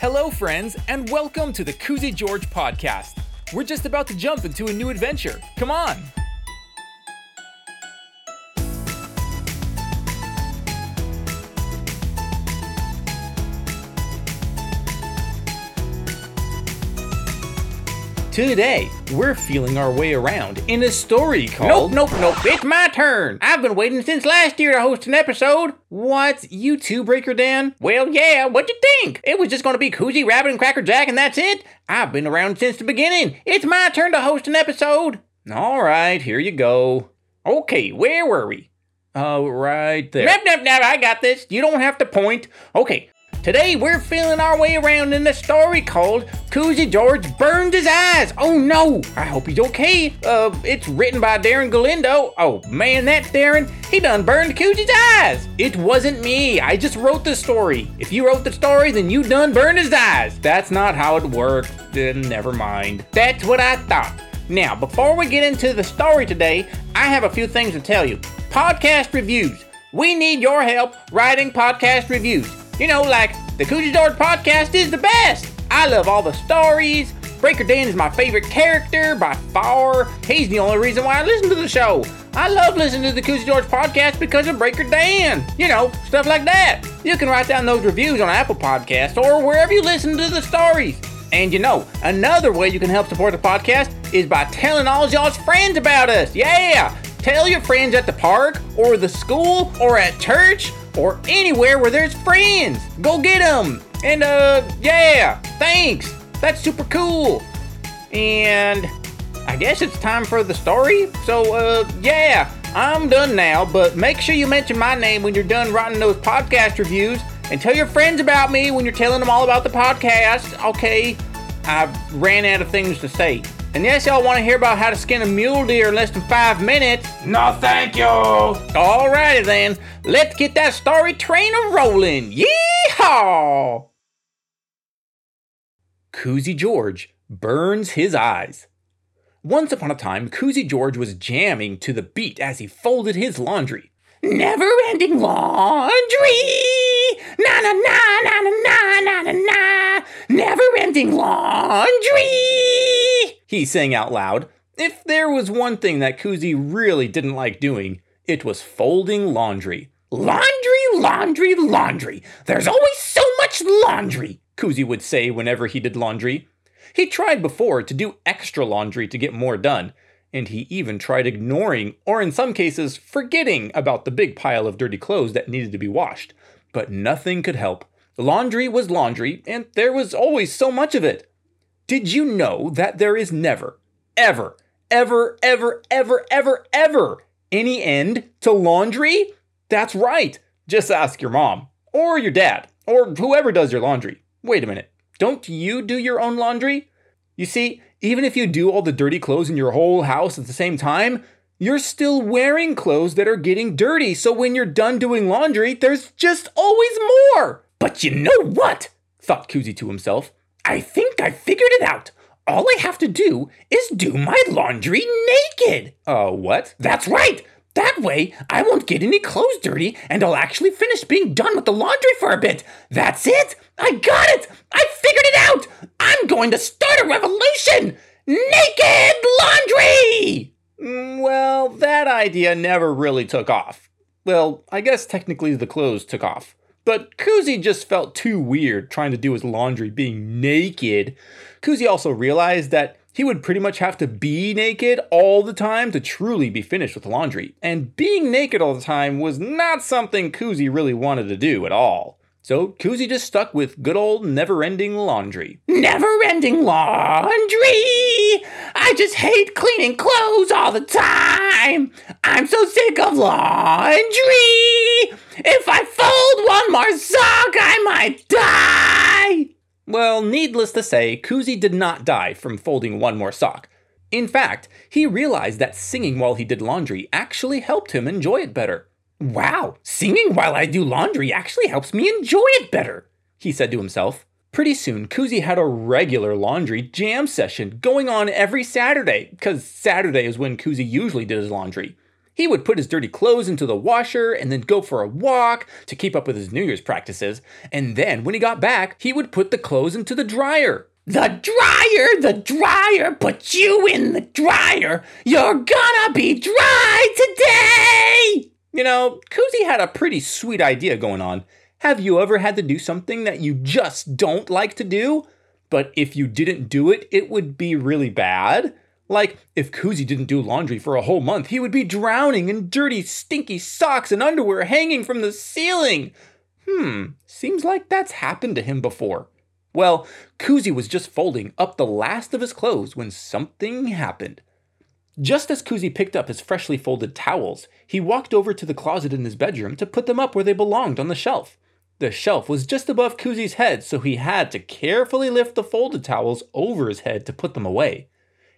Hello, friends, and welcome to the Koozy George podcast. We're just about to jump into a new adventure. Come on! Today, we're feeling our way around in a story called. Nope, nope, nope. It's my turn. I've been waiting since last year to host an episode. What? You too, Breaker Dan? Well, yeah, what'd you think? It was just gonna be Koozy, Rabbit, and Cracker Jack, and that's it? I've been around since the beginning. It's my turn to host an episode. Alright, here you go. Okay, where were we? Oh, right there. Nap, nap, nap, I got this. You don't have to point. Okay, Today we're feeling our way around in a story called Koozy George Burned His Eyes. Oh no, I hope he's okay. Uh, it's written by Darren Galindo. Oh man, that's Darren. He done burned Koozy's eyes. It wasn't me. I just wrote the story. If you wrote the story, then you done burned his eyes. That's not how it worked. Then never mind. That's what I thought. Now, before we get into the story today, I have a few things to tell you. Podcast reviews. We need your help writing podcast reviews. You know, like the Koozy George podcast is the best. I love all the stories. Breaker Dan is my favorite character by far. He's the only reason why I listen to the show. I love listening to the Koozy George podcast because of Breaker Dan. You know, stuff like that. You can write down those reviews on Apple Podcasts or wherever you listen to the stories. And you know, another way you can help support the podcast is by telling all y'all's friends about us. Yeah! Tell your friends at the park or the school or at church or anywhere where there's friends. Go get them. And uh, yeah, thanks. That's super cool. And I guess it's time for the story. So uh, yeah, I'm done now. But make sure you mention my name when you're done writing those podcast reviews, and tell your friends about me when you're telling them all about the podcast. Okay, I ran out of things to say. And yes, y'all want to hear about how to skin a mule deer in less than five minutes? No, thank you. Alrighty then, let's get that story train a rolling. Yeehaw! Koozy George burns his eyes. Once upon a time, Koozy George was jamming to the beat as he folded his laundry. Never ending laundry! Na na na na na na na na! Never ending laundry! he sang out loud. If there was one thing that Koozy really didn't like doing, it was folding laundry. Laundry, laundry, laundry. There's always so much laundry, Koozy would say whenever he did laundry. He tried before to do extra laundry to get more done, and he even tried ignoring, or in some cases, forgetting about the big pile of dirty clothes that needed to be washed. But nothing could help. Laundry was laundry, and there was always so much of it. Did you know that there is never, ever, ever, ever, ever, ever, ever any end to laundry? That's right. Just ask your mom, or your dad, or whoever does your laundry. Wait a minute. Don't you do your own laundry? You see, even if you do all the dirty clothes in your whole house at the same time, you're still wearing clothes that are getting dirty. So when you're done doing laundry, there's just always more. But you know what? thought Koozy to himself. I think I figured it out. All I have to do is do my laundry naked. Uh, what? That's right. That way, I won't get any clothes dirty and I'll actually finish being done with the laundry for a bit. That's it. I got it. I figured it out. I'm going to start a revolution. Naked laundry! Mm, well, that idea never really took off. Well, I guess technically the clothes took off. But Koozy just felt too weird trying to do his laundry being naked. Koozy also realized that he would pretty much have to be naked all the time to truly be finished with laundry. And being naked all the time was not something Koozy really wanted to do at all. So Koozy just stuck with good old never ending laundry. Never ending laundry! I just hate cleaning clothes all the time! I'm so sick of laundry! If I fold one more sock, I might die! Well, needless to say, Koozy did not die from folding one more sock. In fact, he realized that singing while he did laundry actually helped him enjoy it better. Wow, singing while I do laundry actually helps me enjoy it better, he said to himself. Pretty soon, Koozy had a regular laundry jam session going on every Saturday, because Saturday is when Koozy usually did his laundry. He would put his dirty clothes into the washer and then go for a walk to keep up with his New Year's practices. And then when he got back, he would put the clothes into the dryer. The dryer, the dryer, put you in the dryer. You're gonna be dry today. You know, Koozy had a pretty sweet idea going on. Have you ever had to do something that you just don't like to do? But if you didn't do it, it would be really bad? Like, if Koozy didn't do laundry for a whole month, he would be drowning in dirty, stinky socks and underwear hanging from the ceiling. Hmm, seems like that's happened to him before. Well, Koozy was just folding up the last of his clothes when something happened. Just as Koozy picked up his freshly folded towels, he walked over to the closet in his bedroom to put them up where they belonged on the shelf. The shelf was just above Koozy's head, so he had to carefully lift the folded towels over his head to put them away.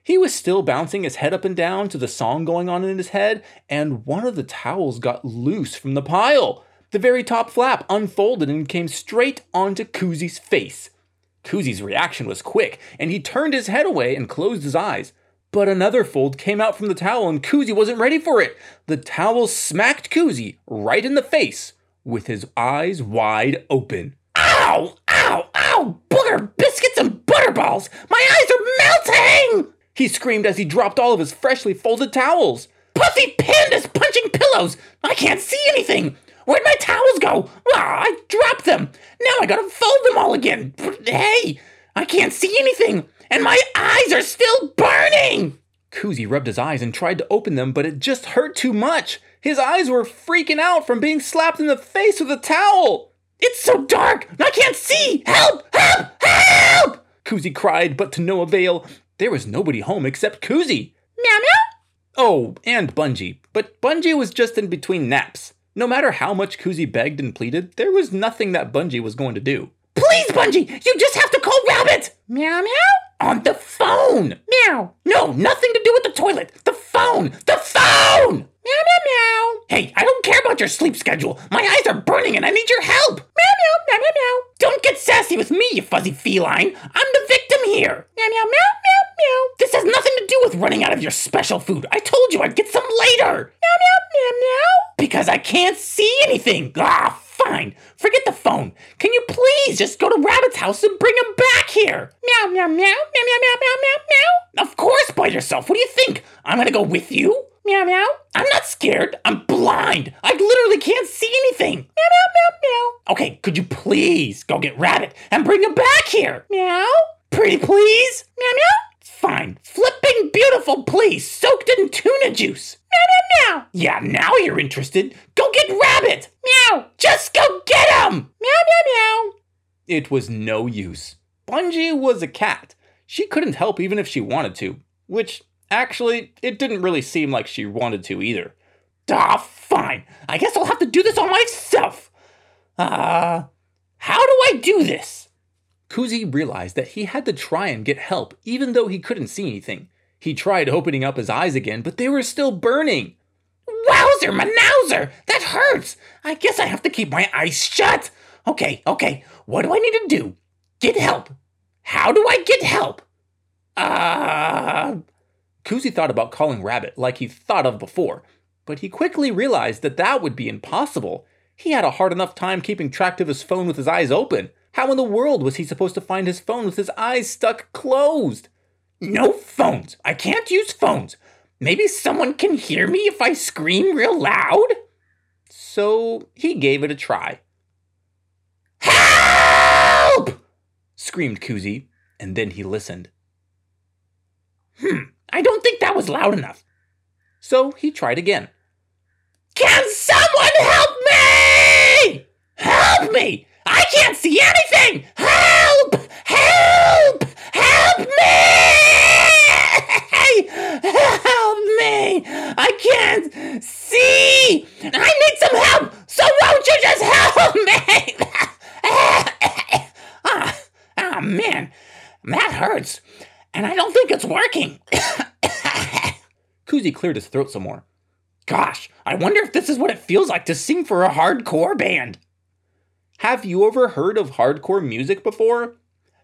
He was still bouncing his head up and down to the song going on in his head, and one of the towels got loose from the pile. The very top flap unfolded and came straight onto Koozy's face. Koozy's reaction was quick, and he turned his head away and closed his eyes. But another fold came out from the towel, and Koozy wasn't ready for it. The towel smacked Koozy right in the face with his eyes wide open. Ow! Ow! Ow! Booger biscuits and butterballs! My eyes are melting! He screamed as he dropped all of his freshly folded towels. Puffy pandas punching pillows! I can't see anything! Where'd my towels go? Ah, I dropped them! Now I gotta fold them all again! Hey! I can't see anything! And my eyes are still burning! Koozy rubbed his eyes and tried to open them, but it just hurt too much. His eyes were freaking out from being slapped in the face with a towel. It's so dark! I can't see! Help! Help! Help! Koozy cried, but to no avail. There was nobody home except Koozy. Meow meow! Oh, and Bungie. But Bungie was just in between naps. No matter how much Koozy begged and pleaded, there was nothing that Bungie was going to do. Please, Bungie, you just have to call Rabbit! Meow meow? On the phone! Meow. No, nothing to do with the toilet! The phone! The phone! Meow meow meow. Hey, I don't care about your sleep schedule. My eyes are burning and I need your help. Meow meow meow meow meow. Don't get sassy with me, you fuzzy feline. I'm the victim here. Meow meow meow meow meow. This has nothing to do with running out of your special food. I told you I'd get some later. Meow meow meow meow. Because I can't see anything. Ah, fine. Forget the phone. Can you please just go to Rabbit's house and bring him back here? Meow meow meow meow meow meow meow meow meow. Of course, by yourself. What do you think? I'm gonna go with you? Meow meow. I'm not scared. I'm blind. I literally can't see anything. Meow meow meow meow. Okay, could you please go get Rabbit and bring him back here? Meow. Pretty please? Meow meow. Fine. Flipping beautiful, please. Soaked in tuna juice. Meow meow meow. Yeah, now you're interested. Go get Rabbit. Meow. Just go get him. Meow meow meow. It was no use. Bungie was a cat. She couldn't help even if she wanted to, which actually, it didn't really seem like she wanted to either. Ah, fine. I guess I'll have to do this on myself. Uh, how do I do this? Koozy realized that he had to try and get help even though he couldn't see anything. He tried opening up his eyes again, but they were still burning. Wowzer, manowzer! That hurts! I guess I have to keep my eyes shut. Okay, okay, what do I need to do? Get help. How do I get help? Uh. Koozy thought about calling Rabbit like he thought of before, but he quickly realized that that would be impossible. He had a hard enough time keeping track of his phone with his eyes open. How in the world was he supposed to find his phone with his eyes stuck closed? No phones. I can't use phones. Maybe someone can hear me if I scream real loud? So he gave it a try. Help! screamed Koozy, and then he listened. Hmm, I don't think that was loud enough. So he tried again. Can someone help me? Help me! I can't see anything! Help! Help! Help me! Help me! I can't see! I need some help! So won't you just help me? ah, ah, man, that hurts. And I don't think it's working. Koozy cleared his throat some more. Gosh, I wonder if this is what it feels like to sing for a hardcore band. Have you ever heard of hardcore music before?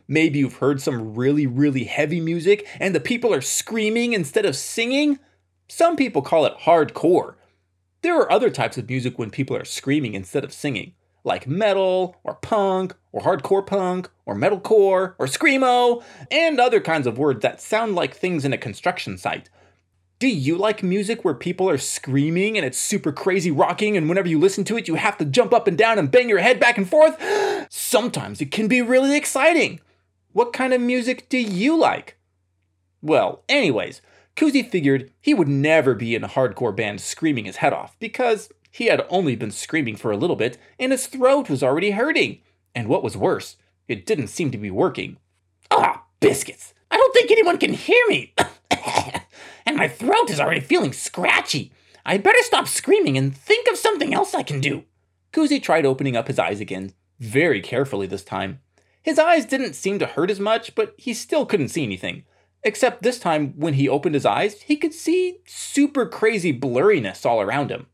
Maybe you've heard some really, really heavy music and the people are screaming instead of singing? Some people call it hardcore, There are other types of music when people are screaming instead of singing, like metal, or punk, or hardcore punk, or metalcore, or screamo, and other kinds of words that sound like things in a construction site. Do you like music where people are screaming and it's super crazy rocking, and whenever you listen to it, you have to jump up and down and bang your head back and forth? Sometimes it can be really exciting. What kind of music do you like? Well, anyways, Koozy figured he would never be in a hardcore band screaming his head off because he had only been screaming for a little bit and his throat was already hurting. And what was worse, it didn't seem to be working. Ah, biscuits. I don't think anyone can hear me. and my throat is already feeling scratchy. I'd better stop screaming and think of something else I can do. Koozy tried opening up his eyes again, very carefully this time. His eyes didn't seem to hurt as much, but he still couldn't see anything. Except this time, when he opened his eyes, he could see super crazy blurriness all around him.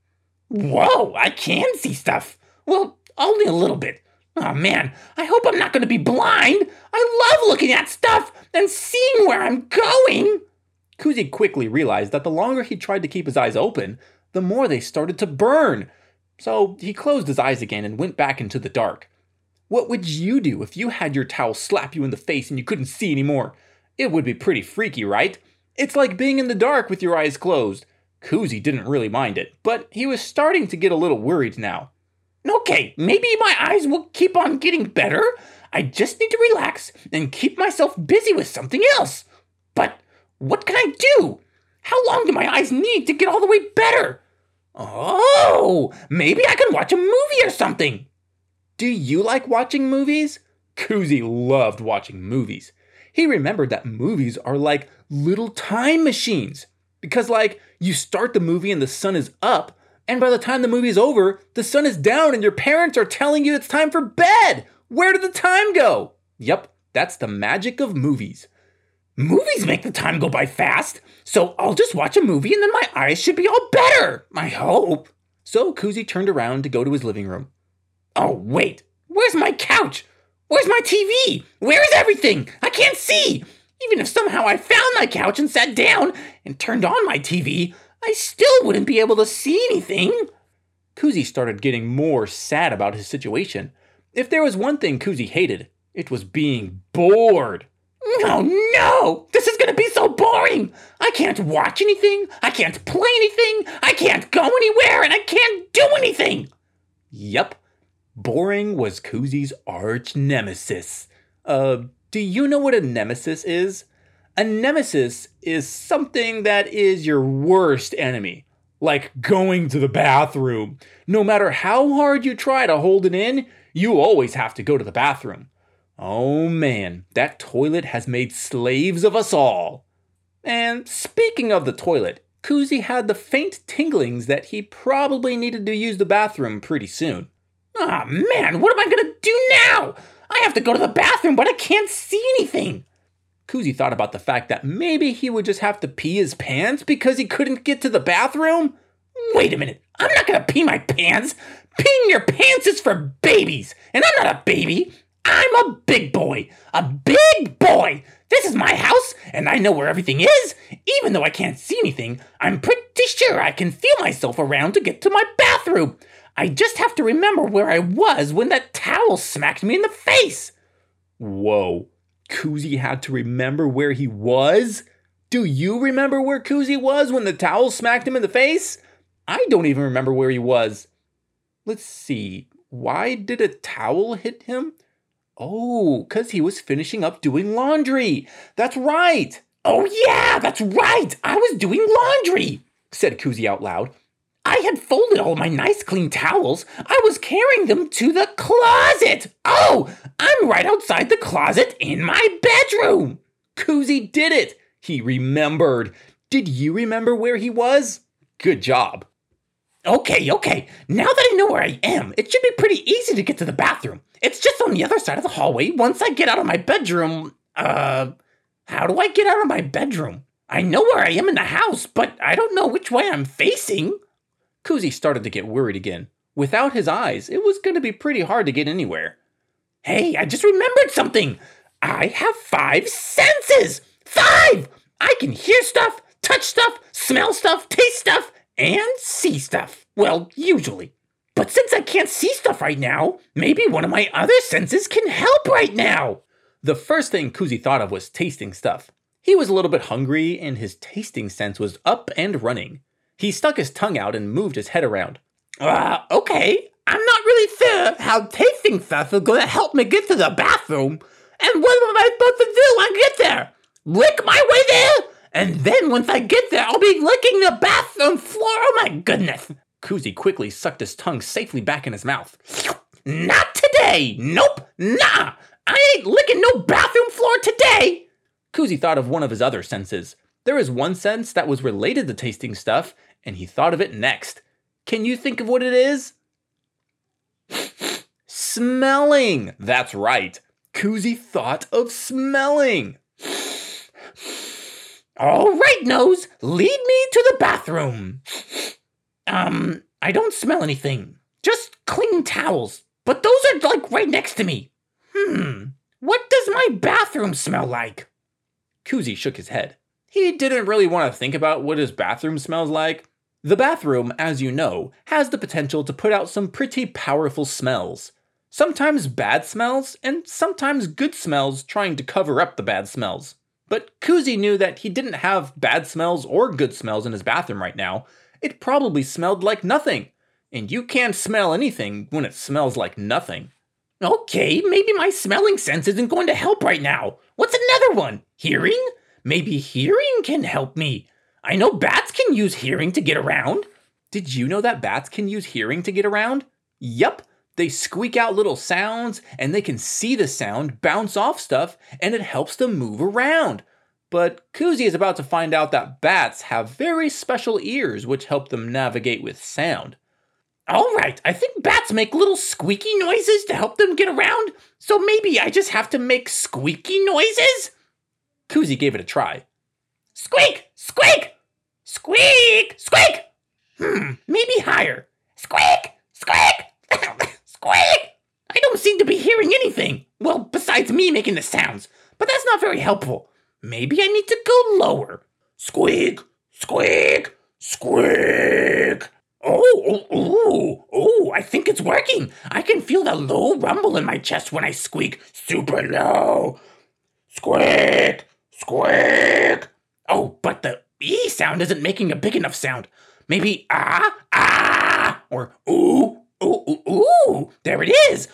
Whoa, I can see stuff. Well, only a little bit. Oh man, I hope I'm not going to be blind. I love looking at stuff and seeing where I'm going. Koozy quickly realized that the longer he tried to keep his eyes open, the more they started to burn. So he closed his eyes again and went back into the dark. What would you do if you had your towel slap you in the face and you couldn't see anymore? It would be pretty freaky, right? It's like being in the dark with your eyes closed. Koozy didn't really mind it, but he was starting to get a little worried now. Okay, maybe my eyes will keep on getting better. I just need to relax and keep myself busy with something else. But what can I do? How long do my eyes need to get all the way better? Oh, maybe I can watch a movie or something. Do you like watching movies? Koozy loved watching movies. He remembered that movies are like little time machines. Because, like, you start the movie and the sun is up, and by the time the movie's over, the sun is down and your parents are telling you it's time for bed. Where did the time go? Yep, that's the magic of movies. Movies make the time go by fast, so I'll just watch a movie and then my eyes should be all better, I hope. So Koozy turned around to go to his living room. Oh, wait, where's my couch? Where's my TV? Where's everything? I can't see. Even if somehow I found my couch and sat down and turned on my TV, I still wouldn't be able to see anything. Koozy started getting more sad about his situation. If there was one thing Koozy hated, it was being bored. Oh no! This is gonna be so boring! I can't watch anything, I can't play anything, I can't go anywhere, and I can't do anything! Yep, boring was Koozy's arch nemesis. Uh, do you know what a nemesis is? A nemesis is something that is your worst enemy, like going to the bathroom. No matter how hard you try to hold it in, you always have to go to the bathroom. Oh man, that toilet has made slaves of us all. And speaking of the toilet, Koozy had the faint tinglings that he probably needed to use the bathroom pretty soon. Ah, oh, man, what am I gonna do now? I have to go to the bathroom, but I can't see anything. Koozy thought about the fact that maybe he would just have to pee his pants because he couldn't get to the bathroom. Wait a minute, I'm not gonna pee my pants. Peeing your pants is for babies, and I'm not a baby. I'm a big boy, a big boy. This is my house, and I know where everything is. Even though I can't see anything, I'm pretty sure I can feel myself around to get to my bathroom. I just have to remember where I was when that towel smacked me in the face. Whoa, Koozy had to remember where he was? Do you remember where Koozy was when the towel smacked him in the face? I don't even remember where he was. Let's see. Why did a towel hit him? Oh, because he was finishing up doing laundry. That's right. Oh, yeah, that's right. I was doing laundry, said Koozy out loud. I had folded all my nice clean towels. I was carrying them to the closet. Oh, I'm right outside the closet in my bedroom. Koozy did it. He remembered. Did you remember where he was? Good job. Okay, okay. Now that I know where I am, it should be pretty easy to get to the bathroom. It's just on the other side of the hallway once I get out of my bedroom. Uh, how do I get out of my bedroom? I know where I am in the house, but I don't know which way I'm facing. Koozy started to get worried again. Without his eyes, it was going to be pretty hard to get anywhere. Hey, I just remembered something. I have five senses. Five! I can hear stuff, touch stuff, smell stuff, taste stuff, and see stuff. Well, usually. But since I can't see stuff right now, maybe one of my other senses can help right now. The first thing Koozy thought of was tasting stuff. He was a little bit hungry and his tasting sense was up and running. He stuck his tongue out and moved his head around. Uh, okay. I'm not really sure how tasting stuff is gonna help me get to the bathroom. And what am I supposed to do when I get there? Lick my way there? And then once I get there, I'll be licking the bathroom floor. Oh my goodness. Koozy quickly sucked his tongue safely back in his mouth. Not today. Nope. Nah. I ain't licking no bathroom floor today. Koozy thought of one of his other senses. There is one sense that was related to tasting stuff, and he thought of it next. Can you think of what it is? smelling! That's right. Koozy thought of smelling. All right, Nose, lead me to the bathroom. Um, I don't smell anything. Just clean towels. But those are like right next to me. Hmm, what does my bathroom smell like? Koozy shook his head. He didn't really want to think about what his bathroom smells like. The bathroom, as you know, has the potential to put out some pretty powerful smells. Sometimes bad smells, and sometimes good smells trying to cover up the bad smells. But Koozy knew that he didn't have bad smells or good smells in his bathroom right now. It probably smelled like nothing. And you can't smell anything when it smells like nothing. Okay, maybe my smelling sense isn't going to help right now. What's another one? Hearing? Maybe hearing can help me. I know bats can use hearing to get around. Did you know that bats can use hearing to get around? Yup, they squeak out little sounds and they can see the sound bounce off stuff and it helps them move around. But Koozy is about to find out that bats have very special ears which help them navigate with sound. All right, I think bats make little squeaky noises to help them get around, so maybe I just have to make squeaky noises? Koozy gave it a try. Squeak! Squeak! Squeak! Squeak! Hmm, maybe higher. Squeak! Squeak! Squeak! I don't seem to be hearing anything. Well, besides me making the sounds, but that's not very helpful. Maybe I need to go lower. Squeak! Squeak! Squeak! Oh, oh, oh, oh, I think it's working. I can feel the low rumble in my chest when I squeak super low. Squeak! Squeak! Oh, but the E sound isn't making a big enough sound. Maybe ah, ah, or ooh, ooh, ooh, ooh. There it is.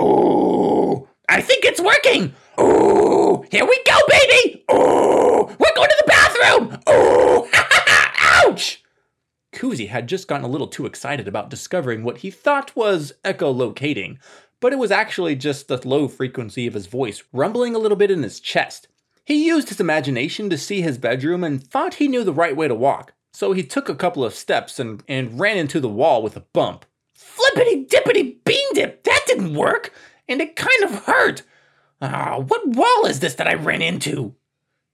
Ooh, I think it's working. Ooh, here we go, baby. Ooh, we're going to the bathroom. Ooh, ouch. Koozy had just gotten a little too excited about discovering what he thought was echolocating, but it was actually just the low frequency of his voice rumbling a little bit in his chest. He used his imagination to see his bedroom and thought he knew the right way to walk, so he took a couple of steps and, and ran into the wall with a bump. Flippity dippity bean dip, that didn't work, and it kind of hurt. Ah, what wall is this that I ran into?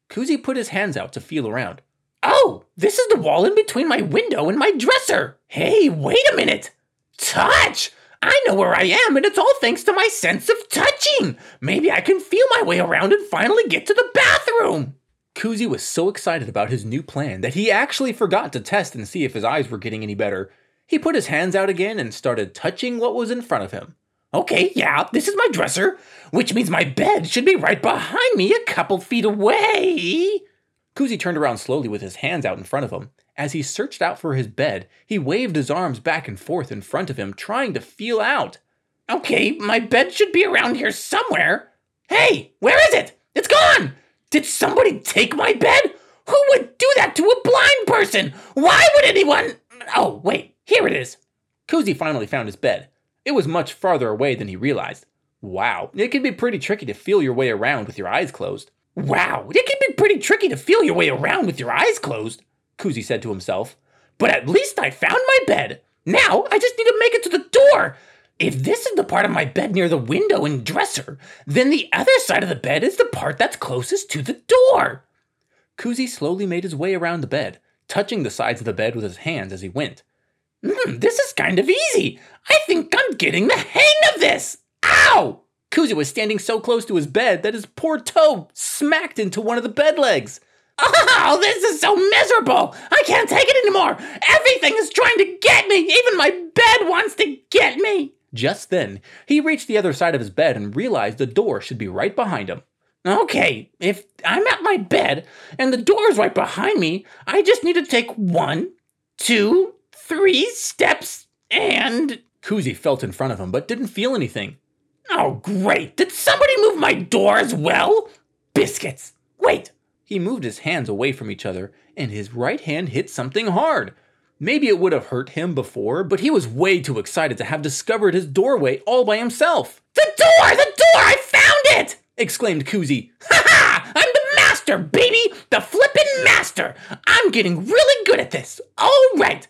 Koozy put his hands out to feel around. Oh, this is the wall in between my window and my dresser. Hey, wait a minute. Touch! I know where I am, and it's all thanks to my sense of touching. Maybe I can feel my way around and finally get to the bathroom. Koozy was so excited about his new plan that he actually forgot to test and see if his eyes were getting any better. He put his hands out again and started touching what was in front of him. Okay, yeah, this is my dresser, which means my bed should be right behind me a couple feet away. Koozy turned around slowly with his hands out in front of him. As he searched out for his bed, he waved his arms back and forth in front of him, trying to feel out. Okay, my bed should be around here somewhere. Hey, where is it? It's gone! Did somebody take my bed? Who would do that to a blind person? Why would anyone? Oh, wait, here it is. Koozy finally found his bed. It was much farther away than he realized. Wow, it can be pretty tricky to feel your way around with your eyes closed. Wow, it can be pretty tricky to feel your way around with your eyes closed, Koozy said to himself. But at least I found my bed. Now I just need to make it to the door. If this is the part of my bed near the window and dresser, then the other side of the bed is the part that's closest to the door. Koozy slowly made his way around the bed, touching the sides of the bed with his hands as he went. Mm, this is kind of easy. I think I'm getting the hang of this. Ow! Koozy was standing so close to his bed that his poor toe smacked into one of the bed legs. Oh, this is so miserable! I can't take it anymore! Everything is trying to get me! Even my bed wants to get me! Just then, he reached the other side of his bed and realized the door should be right behind him. Okay, if I'm at my bed and the door is right behind me, I just need to take one, two, three steps and. Koozy felt in front of him but didn't feel anything. Oh, great! Did somebody move my door as well? Biscuits! Wait! He moved his hands away from each other and his right hand hit something hard. Maybe it would have hurt him before, but he was way too excited to have discovered his doorway all by himself. The door! The door! I found it! exclaimed Koozy. Ha ha! I'm the master, baby! The flippin' master! I'm getting really good at this. All right.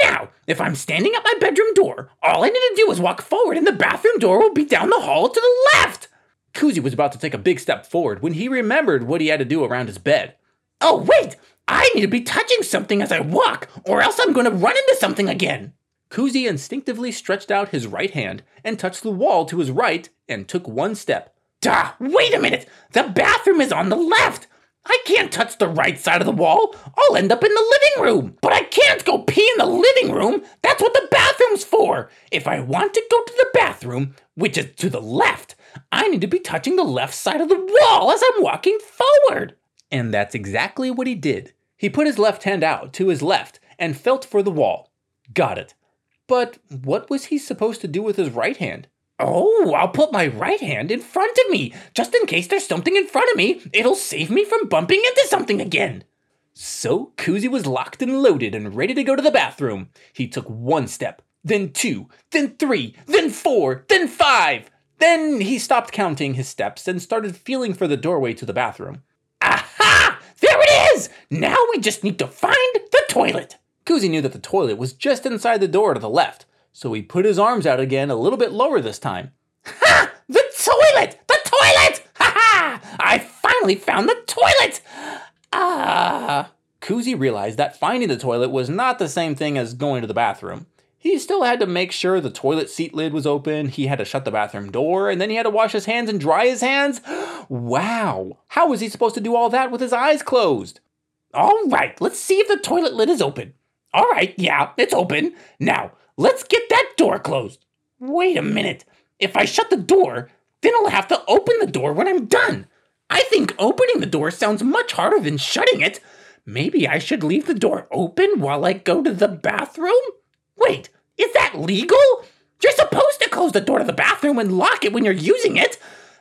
Now, if I'm standing at my bedroom door, all I need to do is walk forward and the bathroom door will be down the hall to the left. Koozy was about to take a big step forward when he remembered what he had to do around his bed. Oh, wait! I need to be touching something as I walk, or else I'm going to run into something again. Koozy instinctively stretched out his right hand and touched the wall to his right and took one step. Duh, wait a minute! The bathroom is on the left! I can't touch the right side of the wall. I'll end up in the living room. But I can't go pee in the living room. That's what the bathroom's for. If I want to go to the bathroom, which is to the left, I need to be touching the left side of the wall as I'm walking forward. And that's exactly what he did. He put his left hand out to his left and felt for the wall. Got it. But what was he supposed to do with his right hand? Oh, I'll put my right hand in front of me, just in case there's something in front of me. It'll save me from bumping into something again. So Koozy was locked and loaded and ready to go to the bathroom. He took one step, then two, then three, then four, then five. Then he stopped counting his steps and started feeling for the doorway to the bathroom. Aha! There it is! Now we just need to find the toilet. Koozy knew that the toilet was just inside the door to the left, so he put his arms out again a little bit lower this time. Ha! The toilet! The toilet! Ha ha! I finally found the toilet! Ah. Koozy realized that finding the toilet was not the same thing as going to the bathroom. He still had to make sure the toilet seat lid was open, he had to shut the bathroom door, and then he had to wash his hands and dry his hands. Wow! How was he supposed to do all that with his eyes closed? All right, let's see if the toilet lid is open. All right, yeah, it's open. Now, let's get that door closed. Wait a minute. If I shut the door, then I'll have to open the door when I'm done. I think opening the door sounds much harder than shutting it. Maybe I should leave the door open while I go to the bathroom? Wait, is that legal? You're supposed to close the door to the bathroom and lock it when you're using it.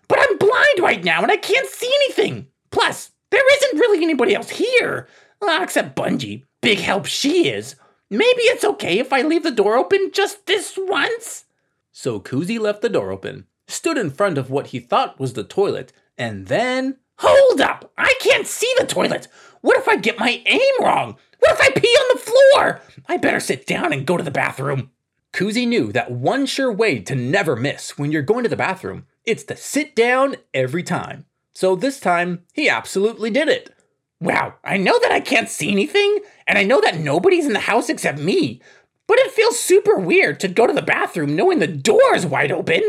But I'm blind right now and I can't see anything. Plus, there isn't really anybody else here. Well, except Bungie. Big help she is. Maybe it's okay if I leave the door open just this once? So Koozy left the door open, stood in front of what he thought was the toilet, and then. Hold up! I can't see the toilet! What if I get my aim wrong? What if I pee on the floor? I better sit down and go to the bathroom. Koozy knew that one sure way to never miss when you're going to the bathroom, it's to sit down every time. So this time, he absolutely did it. Wow, I know that I can't see anything, and I know that nobody's in the house except me, but it feels super weird to go to the bathroom knowing the door is wide open.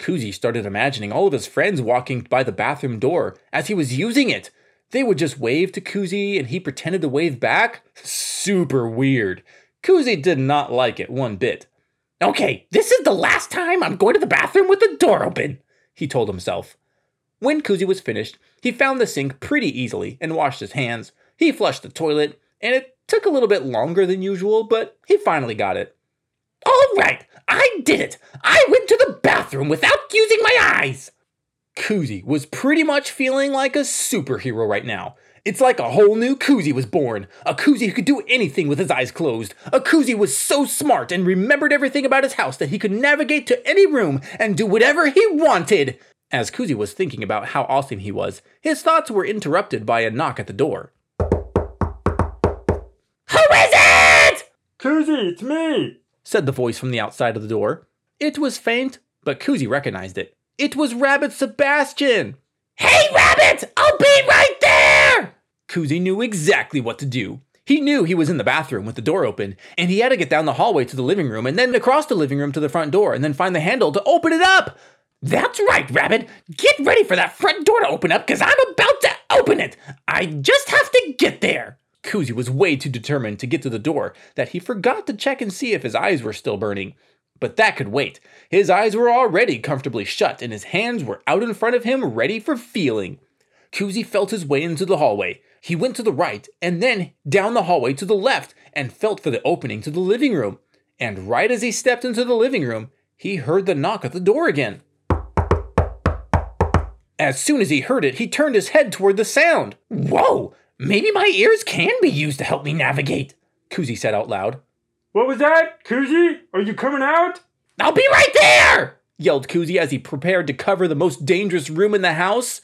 Koozy started imagining all of his friends walking by the bathroom door as he was using it. They would just wave to Koozy and he pretended to wave back. Super weird. Koozy did not like it one bit. Okay, this is the last time I'm going to the bathroom with the door open, he told himself. When Koozy was finished, he found the sink pretty easily and washed his hands. He flushed the toilet, and it took a little bit longer than usual, but he finally got it. All right, I did it. I went to the bathroom without using my eyes. Koozy was pretty much feeling like a superhero right now. It's like a whole new Koozy was born. A Koozy who could do anything with his eyes closed. A Koozy was so smart and remembered everything about his house that he could navigate to any room and do whatever he wanted. As Koozy was thinking about how awesome he was, his thoughts were interrupted by a knock at the door. Who is it? Koozy, it's me! said the voice from the outside of the door. It was faint, but Koozy recognized it. It was Rabbit Sebastian! Hey, Rabbit! I'll be right there! Koozy knew exactly what to do. He knew he was in the bathroom with the door open, and he had to get down the hallway to the living room and then across the living room to the front door and then find the handle to open it up. That's right, Rabbit. Get ready for that front door to open up because I'm about to open it. I just have to get there. Koozy was way too determined to get to the door that he forgot to check and see if his eyes were still burning. But that could wait. His eyes were already comfortably shut and his hands were out in front of him ready for feeling. Koozy felt his way into the hallway. He went to the right and then down the hallway to the left and felt for the opening to the living room. And right as he stepped into the living room, he heard the knock at the door again. As soon as he heard it, he turned his head toward the sound. Whoa! Maybe my ears can be used to help me navigate. Koozy said out loud. What was that? Koozy? Are you coming out? I'll be right there! yelled Koozy as he prepared to cover the most dangerous room in the house.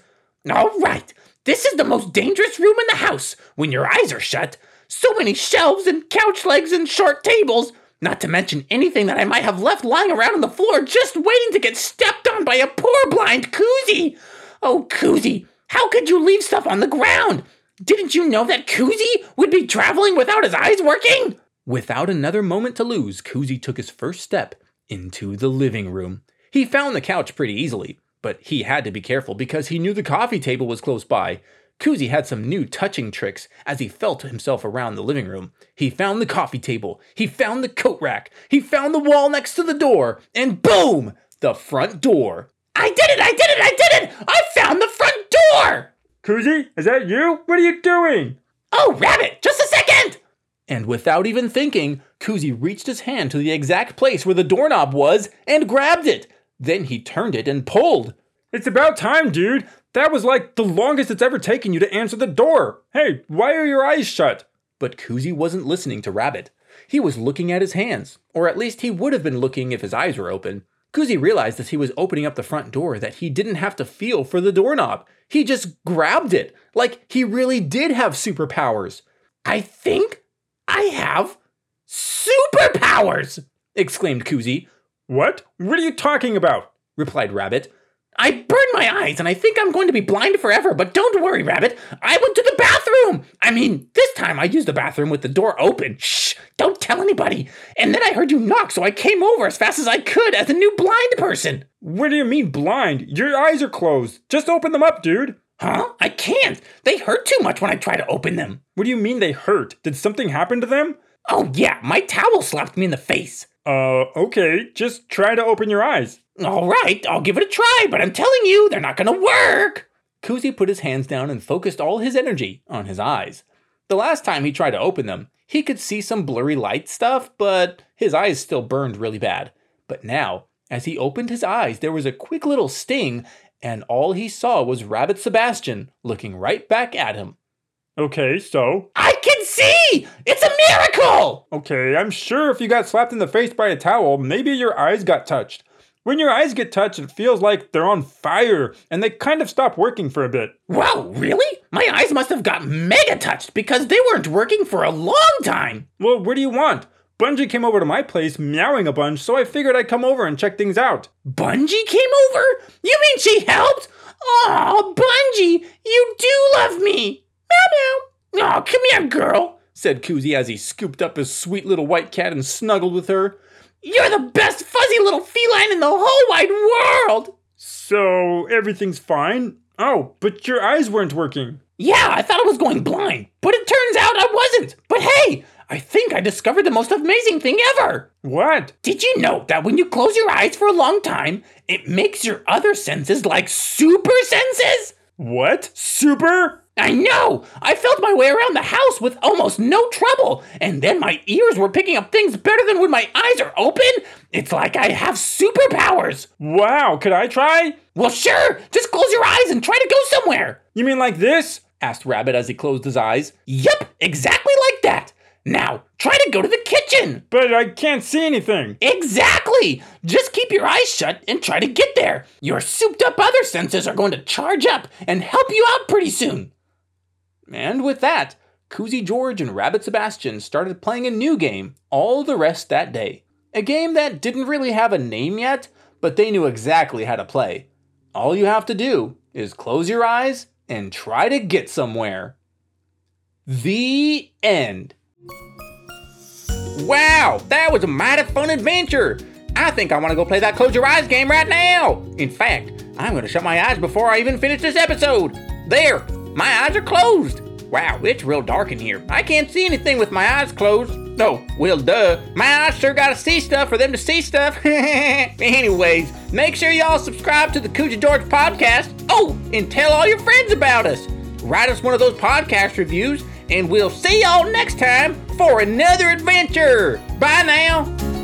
All right, this is the most dangerous room in the house when your eyes are shut. So many shelves and couch legs and short tables, not to mention anything that I might have left lying around on the floor just waiting to get stepped on by a poor blind Koozy. Oh, Koozy, how could you leave stuff on the ground? Didn't you know that Koozy would be traveling without his eyes working? Without another moment to lose, Koozy took his first step into the living room. He found the couch pretty easily, but he had to be careful because he knew the coffee table was close by. Koozy had some new touching tricks as he felt himself around the living room. He found the coffee table, he found the coat rack, he found the wall next to the door, and boom! The front door. I did it! I did it! I did it! I found the front door! Koozy, is that you? What are you doing? Oh, Rabbit, just a second! And without even thinking, Koozy reached his hand to the exact place where the doorknob was and grabbed it. Then he turned it and pulled. It's about time, dude. That was like the longest it's ever taken you to answer the door. Hey, why are your eyes shut? But Koozy wasn't listening to Rabbit. He was looking at his hands, or at least he would have been looking if his eyes were open. Koozy realized as he was opening up the front door that he didn't have to feel for the doorknob. He just grabbed it, like he really did have superpowers. I think I have superpowers! exclaimed Koozy. What? What are you talking about? replied Rabbit. I burned my eyes and I think I'm going to be blind forever, but don't worry, Rabbit. I went to the bathroom. I mean, this time I used the bathroom with the door open. Shh, don't tell anybody. And then I heard you knock, so I came over as fast as I could as a new blind person. What do you mean blind? Your eyes are closed. Just open them up, dude. Huh? I can't. They hurt too much when I try to open them. What do you mean they hurt? Did something happen to them? Oh, yeah, my towel slapped me in the face. Uh, okay. Just try to open your eyes. All right, I'll give it a try, but I'm telling you, they're not gonna work. Koozy put his hands down and focused all his energy on his eyes. The last time he tried to open them, he could see some blurry light stuff, but his eyes still burned really bad. But now, as he opened his eyes, there was a quick little sting, and all he saw was Rabbit Sebastian looking right back at him. Okay, so? I can see! It's a miracle! Okay, I'm sure if you got slapped in the face by a towel, maybe your eyes got touched. When your eyes get touched, it feels like they're on fire and they kind of stop working for a bit. Wow, really? My eyes must have got mega touched because they weren't working for a long time. Well, what do you want? Bungie came over to my place meowing a bunch, so I figured I'd come over and check things out. Bungie came over? You mean she helped? Oh, Bungie, you do love me. Meow meow. Oh, come here, girl, said Koozy as he scooped up his sweet little white cat and snuggled with her. You're the best fuzzy little feline in the whole wide world! So, everything's fine? Oh, but your eyes weren't working. Yeah, I thought I was going blind, but it turns out I wasn't. But hey, I think I discovered the most amazing thing ever. What? Did you know that when you close your eyes for a long time, it makes your other senses like super senses? What? Super? I know! I felt my way around the house with almost no trouble, and then my ears were picking up things better than when my eyes are open. It's like I have superpowers. Wow, could I try? Well, sure. Just close your eyes and try to go somewhere. You mean like this? asked Rabbit as he closed his eyes. Yup, exactly like that. Now, try to go to the kitchen. But I can't see anything. Exactly. Just keep your eyes shut and try to get there. Your souped up other senses are going to charge up and help you out pretty soon. And with that, Koozy George and Rabbit Sebastian started playing a new game all the rest that day. A game that didn't really have a name yet, but they knew exactly how to play. All you have to do is close your eyes and try to get somewhere. The end. Wow, that was a mighty fun adventure. I think I want to go play that close your eyes game right now. In fact, I'm going to shut my eyes before I even finish this episode. There, my eyes are closed. Wow, it's real dark in here. I can't see anything with my eyes closed. No, Oh, well, duh. My eyes sure gotta see stuff for them to see stuff. Anyways, make sure y'all subscribe to the Koozy George podcast. Oh, and tell all your friends about us. Write us one of those podcast reviews, and we'll see y'all next time for another adventure. Bye now.